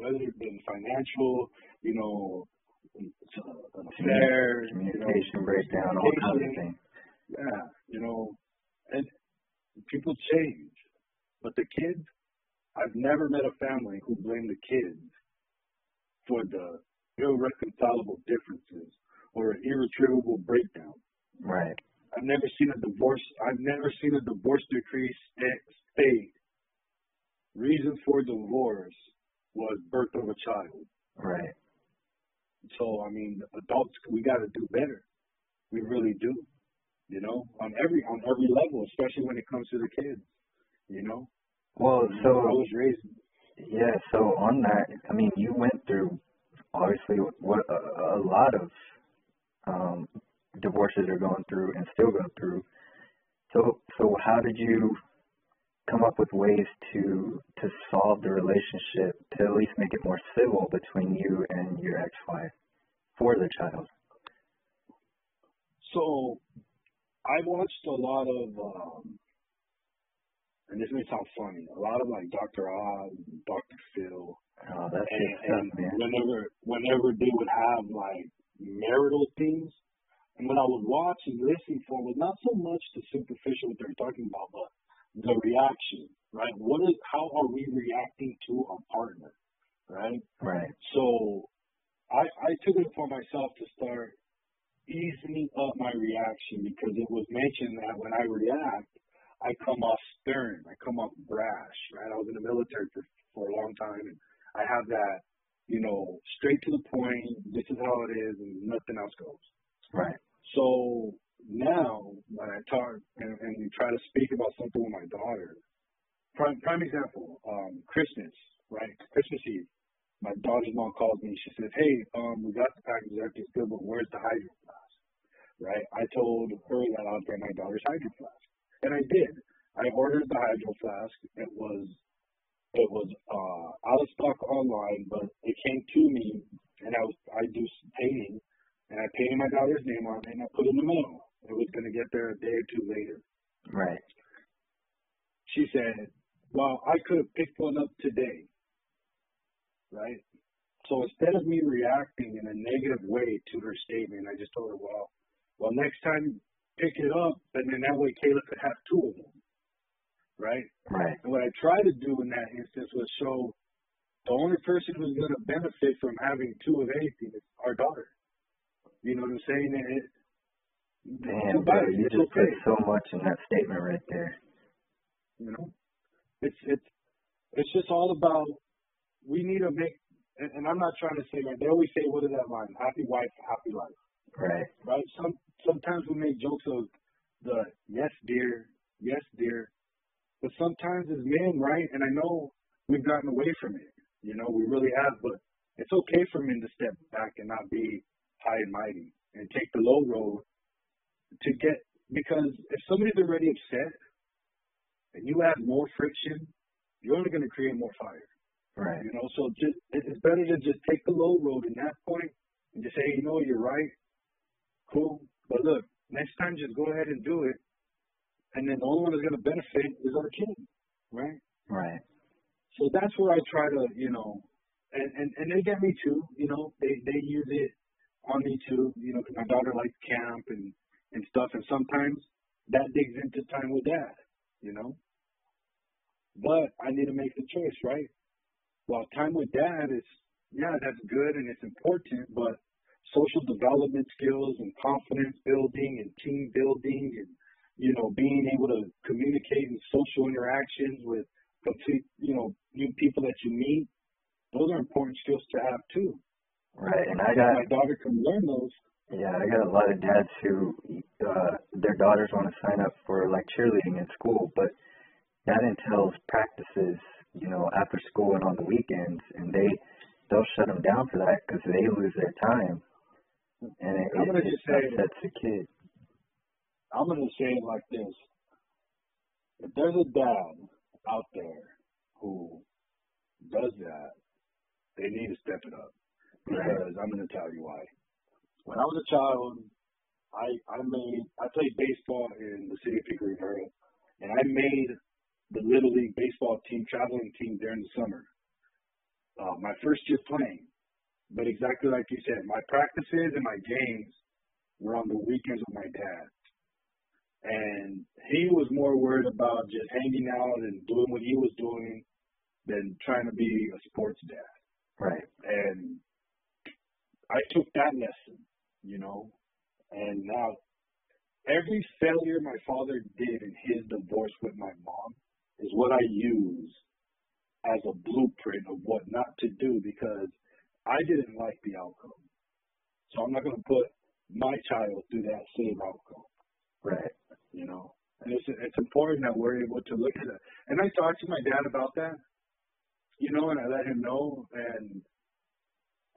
whether it been financial, you know, uh, an affair, you know, Communication breakdown, all kinds of things. yeah, you know, and people change, but the kids, I've never met a family who blamed the kids for the irreconcilable differences or an irretrievable breakdown. Right. I've never seen a divorce. I've never seen a divorce decree sta- state reason for divorce was birth of a child. Right. So I mean, adults, we got to do better. We really do. You know, on every on every level, especially when it comes to the kids. You know, Well, so I was raised. Yeah, so on that, I mean, you went through obviously what a, a lot of um, divorces are going through and still go through. So, so how did you come up with ways to to solve the relationship to at least make it more civil between you and your ex-wife for the child? So, I watched a lot of, um, and this may sound funny, a lot of like Dr. Oz, Dr. Phil, Oh, that's and, stuff, and man. whenever whenever they would have like marital things, and what I would watch and listen for was not so much the superficial what they're talking about, but the reaction, right? What is how are we reacting to our partner, right? Right. So I I took it upon myself to start easing up my reaction because it was mentioned that when I react, I come off stern, I come off brash, right? I was in the military for, for a long time and I have that, you know, straight to the point, this is how it is and nothing else goes. Right. So now when I talk and, and we try to speak about something with my daughter, prime, prime example, um, Christmas, right? Christmas Eve. My daughter's mom calls me. She says, "Hey, um, we got the package. Everything's good, but where's the hydro flask?" Right? I told her that I'd get my daughter's hydro flask, and I did. I ordered the hydro flask. It was it was uh, out of stock online, but it came to me, and I was I do painting, and I painted my daughter's name on it, and I put it in the mail. It was going to get there a day or two later. Right. She said, "Well, I could have picked one up today." Right? So instead of me reacting in a negative way to her statement, I just told her, "Well, well, next time pick it up, and then that way Kayla could have two of them." Right? Right. And what I tried to do in that instance was show the only person who's going to benefit from having two of anything is our daughter. You know what I'm saying? And it, Damn, too bro, you It's just okay. put so much in that statement right there. You know, it's it's it's just all about we need to make. And, and I'm not trying to say like they always say, what is that line? Happy wife, happy life. Right. right? Some sometimes we make jokes of the yes dear, yes dear, but sometimes as men, right? And I know we've gotten away from it, you know, we really have, but it's okay for men to step back and not be high and mighty and take the low road to get because if somebody's already upset and you add more friction, you're only going to create more fire. Right. You know, so just it's better to just take the low road in that point and just say, you know, you're right. Cool. But look, next time just go ahead and do it. And then the only one that's gonna benefit is our kid. Right? Right. So that's where I try to, you know, and, and, and they get me too, you know, they, they use it on me too, you know, 'cause my daughter likes camp and, and stuff. And sometimes that digs into time with dad, you know. But I need to make the choice, right? While time with dad is, yeah, that's good and it's important, but social development skills and confidence building and team building and, you know, being able to communicate in social interactions with complete, you know, new people that you meet, those are important skills to have too. Right. And I got my daughter can learn those. Yeah, I got a lot of dads who uh their daughters want to sign up for like cheerleading in school, but that entails practices, you know, after school and on the weekends, and they they'll shut them down for that because they lose their time, and it, I'm gonna it, it just say- upsets the kid. I'm going to say it like this. If there's a dad out there who does that, they need to step it up. Because I'm going to tell you why. When I was a child, I I made I played baseball in the city of Pico Rivera, and I made the little league baseball team traveling team during the summer. Uh, my first year playing, but exactly like you said, my practices and my games were on the weekends with my dad and he was more worried about just hanging out and doing what he was doing than trying to be a sports dad. Right. And I took that lesson, you know, and now every failure my father did in his divorce with my mom is what I use as a blueprint of what not to do because I didn't like the outcome. So I'm not going to put my child through that same outcome Right. you know. And it's it's important that we're able to look at it. And I talked to my dad about that, you know, and I let him know, and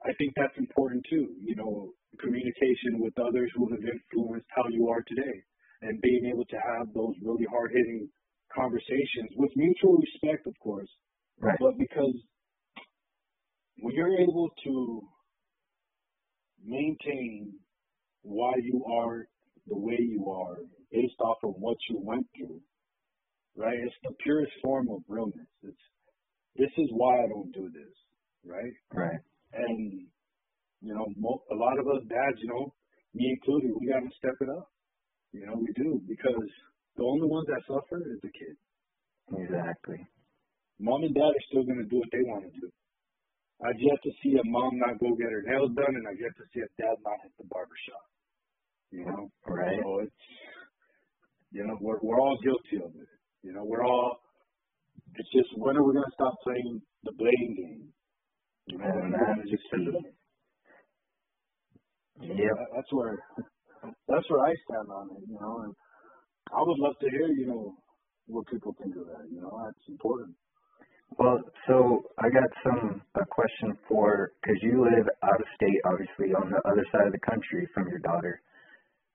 I think that's important too. You know, communication with others who have influenced how you are today, and being able to have those really hard hitting conversations with mutual respect, of course, Right. but because when you're able to maintain why you are the way you are based off of what you went through, right? It's the purest form of realness. It's this is why I don't do this, right? Right. And you know, a lot of us dads, you know, me included, we got to step it up. You know, we do because the only ones that suffer is the kids. Exactly. Mom and dad are still going to do what they want to do. I've yet to see a mom not go get her nails done, and I've yet to see a dad not hit the barber shop. You know, Right. so it's you know we're we're all guilty of it. You know, we're all. It's just when are we going to stop playing the blame game? You know, And when are we that's just step the it up? So Yep. that- That's where that's where I stand on it. You know, and I would love to hear you know what people think of that. You know, that's important. Well, so I got some a question for because you live out of state, obviously on the other side of the country from your daughter.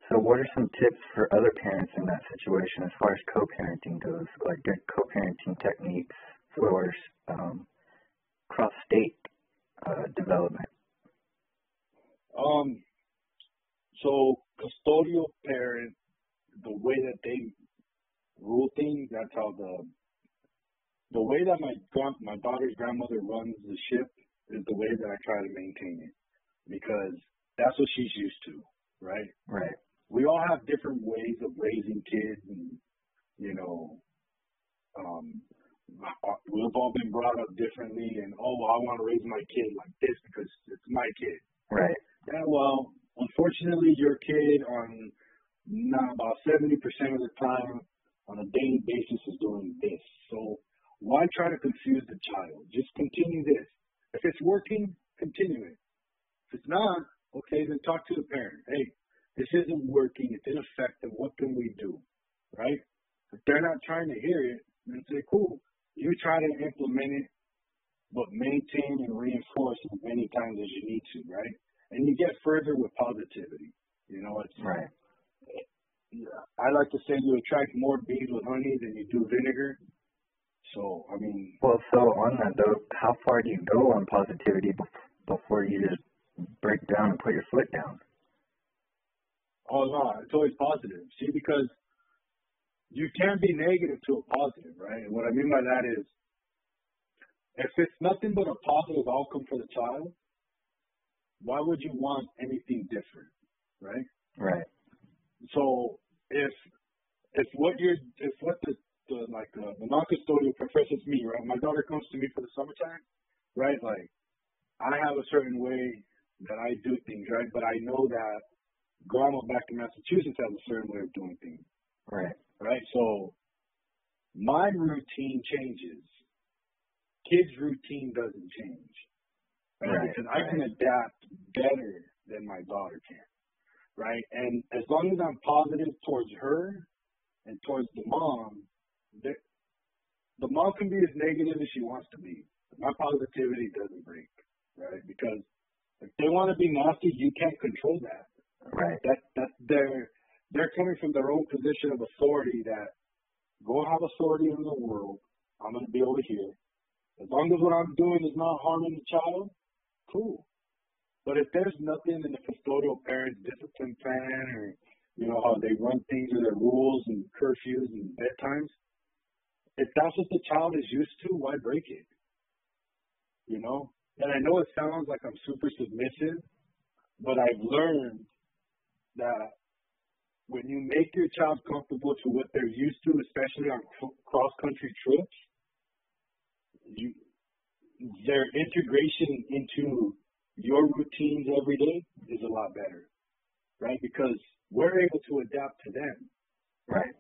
So, what are some tips for other parents in that situation as far as co-parenting goes, like good co-parenting techniques for um, cross-state uh, development? Um, so custodial parent, the way that they rule things, that's how the the way that my my daughter's grandmother runs the ship is the way that I try to maintain it because that's what she's used to, right? Right. We all have different ways of raising kids, and you know, um, we've all been brought up differently, and oh, I want to raise my kid like this because it's my kid. Right. Yeah, well, unfortunately, your kid on not about 70% of the time on a daily basis is doing this. So why try to confuse the child? Just continue this. If it's working, continue it. If it's not, okay, then talk to the parent. Hey, this isn't working. It's ineffective. What can we do? Right? If they're not trying to hear it, then say, cool. You try to implement it, but maintain and reinforce as many times as you need to, right? and you get further with positivity. You know, it's Right. I like to say you attract more bees with honey than you do vinegar. So I mean, Well, so on that though, how far do you go on positivity bef- before you just break down and put your foot down? oh no, it's always positive. See, because you can be negative to a positive, right? And what I mean by that is, if it's nothing but a positive outcome for the child, why would you want anything different, right? Right. So if if what you're if what the, the like uh, the non-custodial professors me, right? My daughter comes to me for the summertime, right? Like I have a certain way that I do things, right? But I know that grandma back in Massachusetts has a certain way of doing things, Right. right? So my routine changes. Kids' routine doesn't change, right? Right, because I can adapt better than my daughter can, right? And as long as I'm positive towards her and towards the mom, the, the mom can be as negative as she wants to be. My positivity doesn't break, right? Because if they want to be nasty, you can't control that. Right. That that they're they're coming from their own position of authority that go have authority in the world. I'm gonna be over here. As long as what I'm doing is not harming the child, cool. But if there's nothing in the custodial parent's discipline plan or you know how they run things or their rules and curfews and bedtimes, if that's what the child is used to, why break it? You know? And I know it sounds like I'm super submissive, but I've learned that when you make your child comfortable to what they're used to, especially on cross country trips, you, their integration into your routines every day is a lot better, right? Because we're able to adapt to them. Right.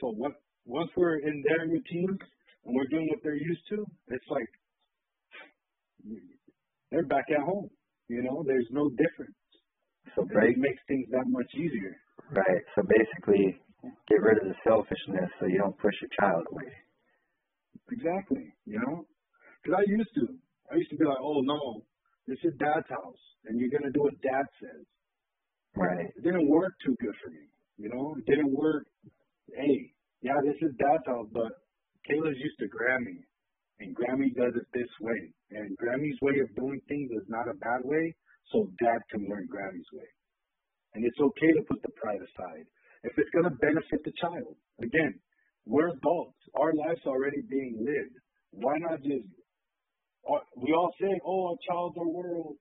So what, once we're in their routines and we're doing what they're used to, it's like they're back at home. You know, there's no difference. So break. It makes things that much easier. Right. So basically, get rid of the selfishness so you don't push your child away. Exactly. You know, Because I used to. I used to be like, oh no, this is dad's house, and you're gonna do what dad says. Right. It didn't work too good for me. You know, it didn't work. Hey, yeah, this is dad's house, but Kayla's used to Grammy, and Grammy does it this way, and Grammy's way of doing things is not a bad way, so dad can learn Grammy's way. And it's okay to put the pride aside if it's going to benefit the child. Again, we're adults. Our life's already being lived. Why not just, we all say, oh, a child's our world.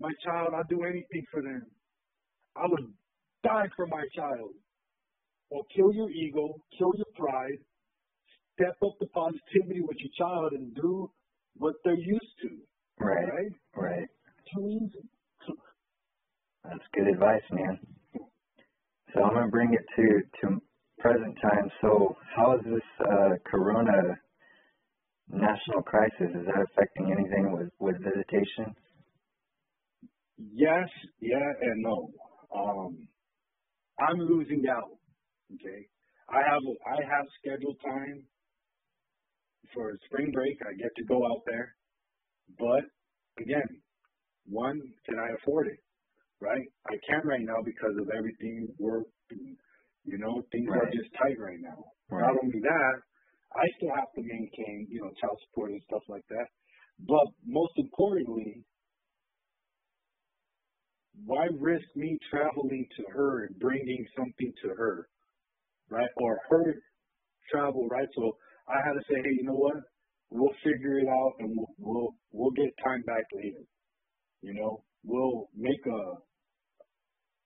My child, I'll do anything for them. I would die for my child. Well, kill your ego, kill your pride, step up the positivity with your child and do what they're used to. Right. Right? Right. Too easy. That's good advice, man. So I'm gonna bring it to to present time. So how is this uh, Corona national crisis? Is that affecting anything with with visitation? Yes, yeah, and no. Um, I'm losing out. Okay, I have I have scheduled time for spring break. I get to go out there, but again, one, can I afford it? Right? I can't right now because of everything work. And, you know, things are just tight right now. Right. Not only that, I still have to maintain, you know, child support and stuff like that. But most importantly, why risk me traveling to her and bringing something to her, right? Or her travel, right? So I had to say, hey, you know what? We'll figure it out and we'll we'll, we'll get time back later. You know, we'll make a.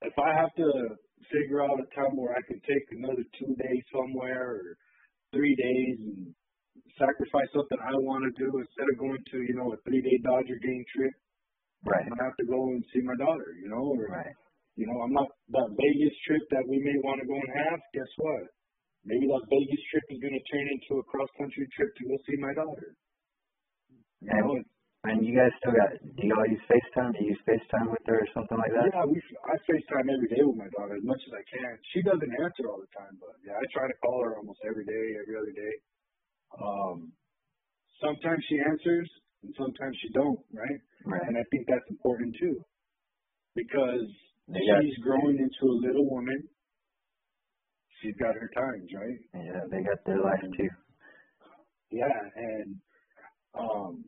If I have to figure out a time where I can take another two days somewhere or three days and sacrifice something I want to do instead of going to you know a three day Dodger game trip Right. I'm gonna have to go and see my daughter, you know, or Right. you know, I'm not that Vegas trip that we may want to go and have. Guess what? Maybe that Vegas trip is gonna turn into a cross country trip to go see my daughter. You And, know, and you guys still got? Do y'all use FaceTime? Do you use FaceTime with her or something like that? yeah, we I FaceTime every day with my daughter as much as I can. She doesn't answer all the time, but yeah, I try to call her almost every day, every other day. Um, sometimes she answers and sometimes she don't, right? Right. And I think that's important too, because she's growing into a little woman. She's got her times, right? yeah, they got their life too. Yeah, and um,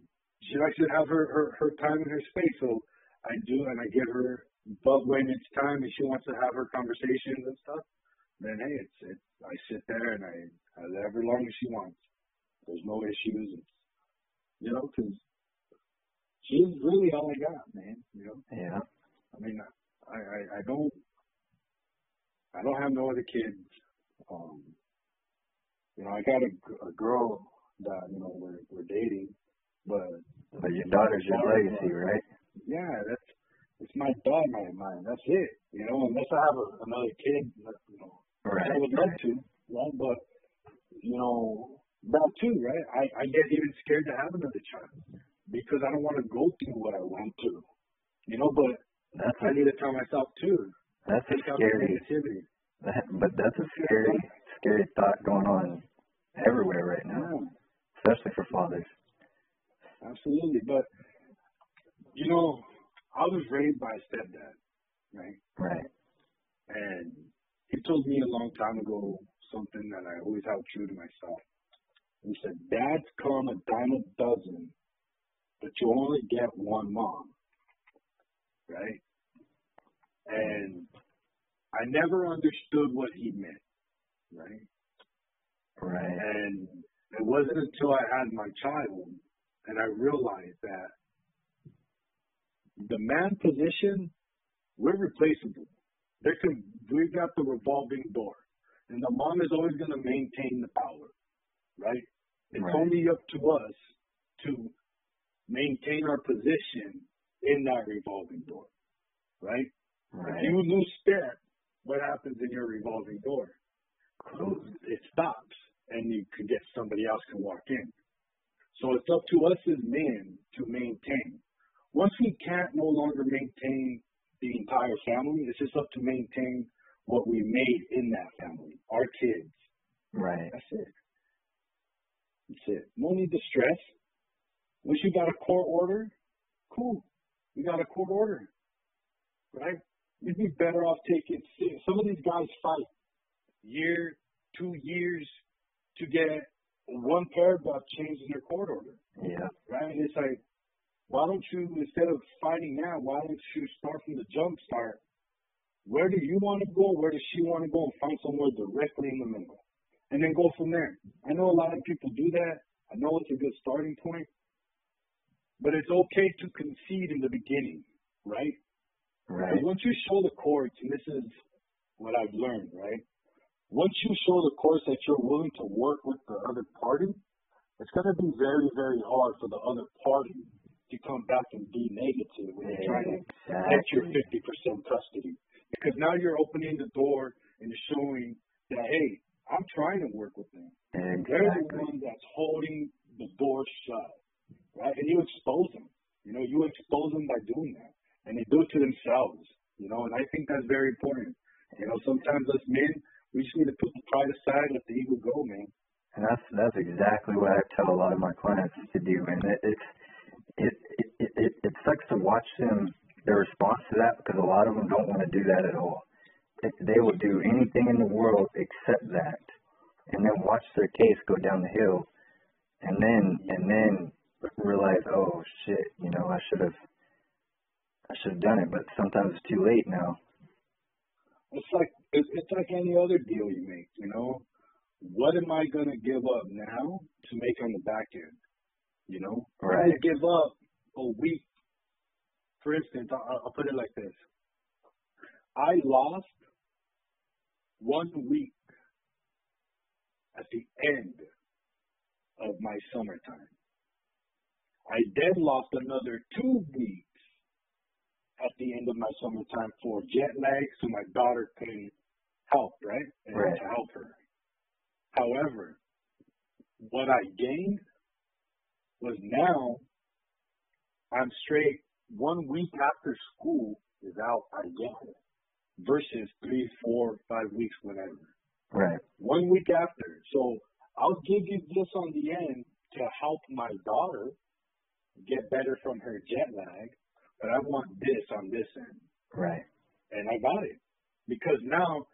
she likes to have her, her her time and her space. So I do, and I give her. But when it's time and she wants to have her conversations and stuff, then hey, it's it's I sit there and I I let her long as she wants. There's no issues. It's, you know, because she's really all I got, man. You know. Yeah. I mean, I, I, I don't, I don't have no other kids. Um, you know, I got a, a girl that, you know, we're, we're dating, but But your daughter's your legacy, right? yeah, that's, it's my dog, my, my, that's it. You know, unless I have a, another kid, you know, Right. I would love to, right? But, you know, that too, right? I, I get even scared to have another child because I don't want to go through what I went through. You know, but That's I a need to tell myself too, that's a take out the scary negativity. that, but that's a scary scary thought going on everywhere right now, Yeah, especially for fathers. Absolutely. But you know, I was raised by a stepdad, right? Right. And he told me a long time ago something that I always held true to myself. He said, "Dads come a dime a dozen, but you only get one mom." Right? And I never understood what he meant, right? Right. And it wasn't until I had my child and I realized that the man position, we're replaceable. There can, we've got the revolving door. And the mom is always going to maintain the power, right? It's Right. only up to us to maintain our position in that revolving door, right? Right. If you lose step, what happens in your revolving door? Close. It stops, and you can get somebody else can walk in. So it's up to us as men to maintain. Once we can't no longer maintain the entire family, it's just up to maintain what we made in that family, our kids. Right. That's it. That's it. No need to stress. Once you got a court order, cool. You got a court order, right? You'd be better off taking. Some of these guys fight year, two years to get one paragraph changed in their court order. Yeah. Right? It's like, why don't you, instead of fighting now, why don't you start from the jump start? Where do you want to go? Where does she want to go? And find somewhere directly in the middle. And then go from there. I know a lot of people do that. I know it's a good starting point. But it's okay to concede in the beginning, right? Right. Because once you show the courts, and this is what I've learned, right? Once you show the courts that you're willing to work with the other party, it's going to be very, very hard for the other party to come back and be negative when you're trying to get your 50% custody. Because now you're opening the door and you're showing that, hey, I'm trying to work with them. Exactly. They're the one that's holding the door shut, right? And you expose them. You know, you expose them by doing that. And they do it to themselves, you know, and I think that's very important. You know, sometimes us men, we just need to put the pride aside, and let the ego go, man. And that's that's exactly what I tell a lot of my clients to do, and it, it's it, it it it sucks to watch them their response to that because a lot of them don't want to do that at all. They, they will do anything in the world except that, and then watch their case go down the hill, and then and then realize, oh shit, you know, I should have I should have done it, but sometimes it's too late now. It's like it's, it's like any other deal you make, you know. What am I gonna give up now to make on the back end? You know, Right. I'm give up a week. For instance, I'll, I'll put it like this: I lost one week at the end of my summertime. I then lost another two weeks at the end of my summertime for jet lag, so my daughter couldn't help, right? And Right. to help her. However, what I gained was now I'm straight one week after school is out, I get it. Versus three, four, five weeks, whatever. Right. One week after. So I'll give you this on the end to help my daughter get better from her jet lag, but I want this on this end. Right. And I got it. Because now,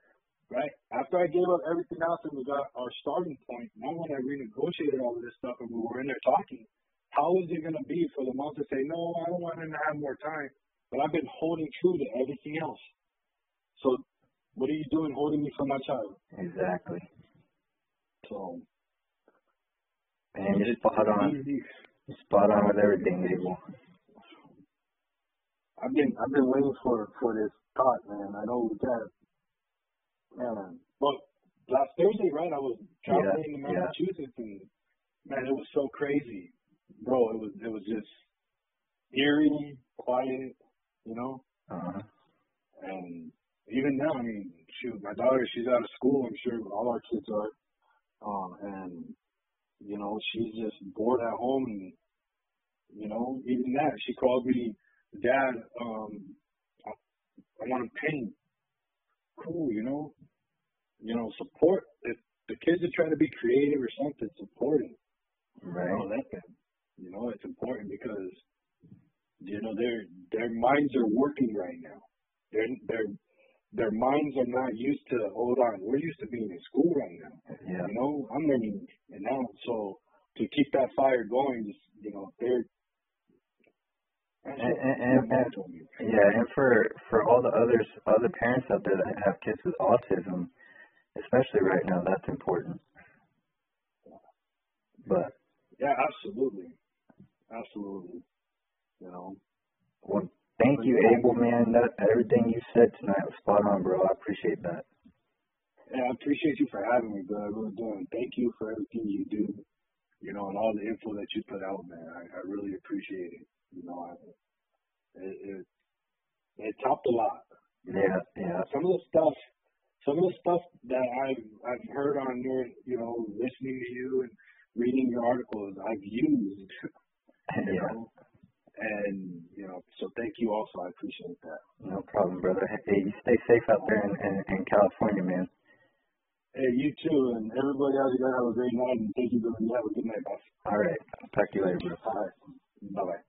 right, after I gave up everything else and we got our starting point, now when I renegotiated all of this stuff and we were in there talking, how is it going to be for the mom to say, no, I don't want him to have more time, but I've been holding true to everything else. So what are you doing holding me from my child? Exactly. So And you're spot on. You're spot on with everything, Abel. I've been I've been waiting for for this thought, man. I know we got man. But last Thursday, right? I was traveling to Yeah, yeah. Massachusetts, and man, it was so crazy, bro. It was it was just eerie, quiet, you know. Uh-huh. And even now, I mean, shoot, my daughter, she's out of school. I'm sure all our kids are. Um, and you know, she's just bored at home, and you know, even that, she called me, Dad. Um, I, I want to paint. Cool, you know. You know, support. If the kids are trying to be creative or something, support it. You Right. know, let them. You know, it's important because you know their their minds are working right now. Their their their minds are not used to hold on. We're used to being in school right now. Yeah. You know, I'm learning and now. So to keep that fire going, just you know, they're And, and, and, yeah, and for for all the others other parents out there that have kids with autism, especially right now, that's important. But yeah, absolutely, absolutely. You know, well, thank you, Abel, man. That everything you said tonight was spot on, bro. I appreciate that. yeah, I appreciate you for having me, bro. I really do. And thank you for everything you do. You know, and all the info that you put out, man. I, I really appreciate it. You know, I, it, it it topped a lot. Yeah, yeah, some of the stuff some of the stuff that I've I've heard on your you know, listening to you and reading your articles I've used. You yeah. know? And, you know, so thank you also. I appreciate that. No problem, brother. Hey, you stay safe out there in, in, in California, man. Hey, you too, and everybody you guys have a great night and thank you, brother. You have a good night, boss. All right. I'll talk to you later, bro. All right. Bye bye.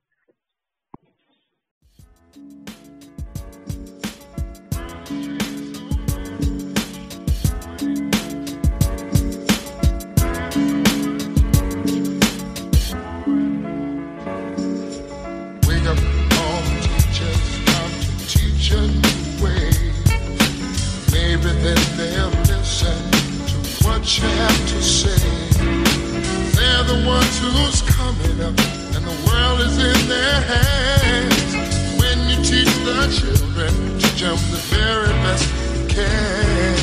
Who's coming up, and the world is in their hands the children, to jump the very best we can.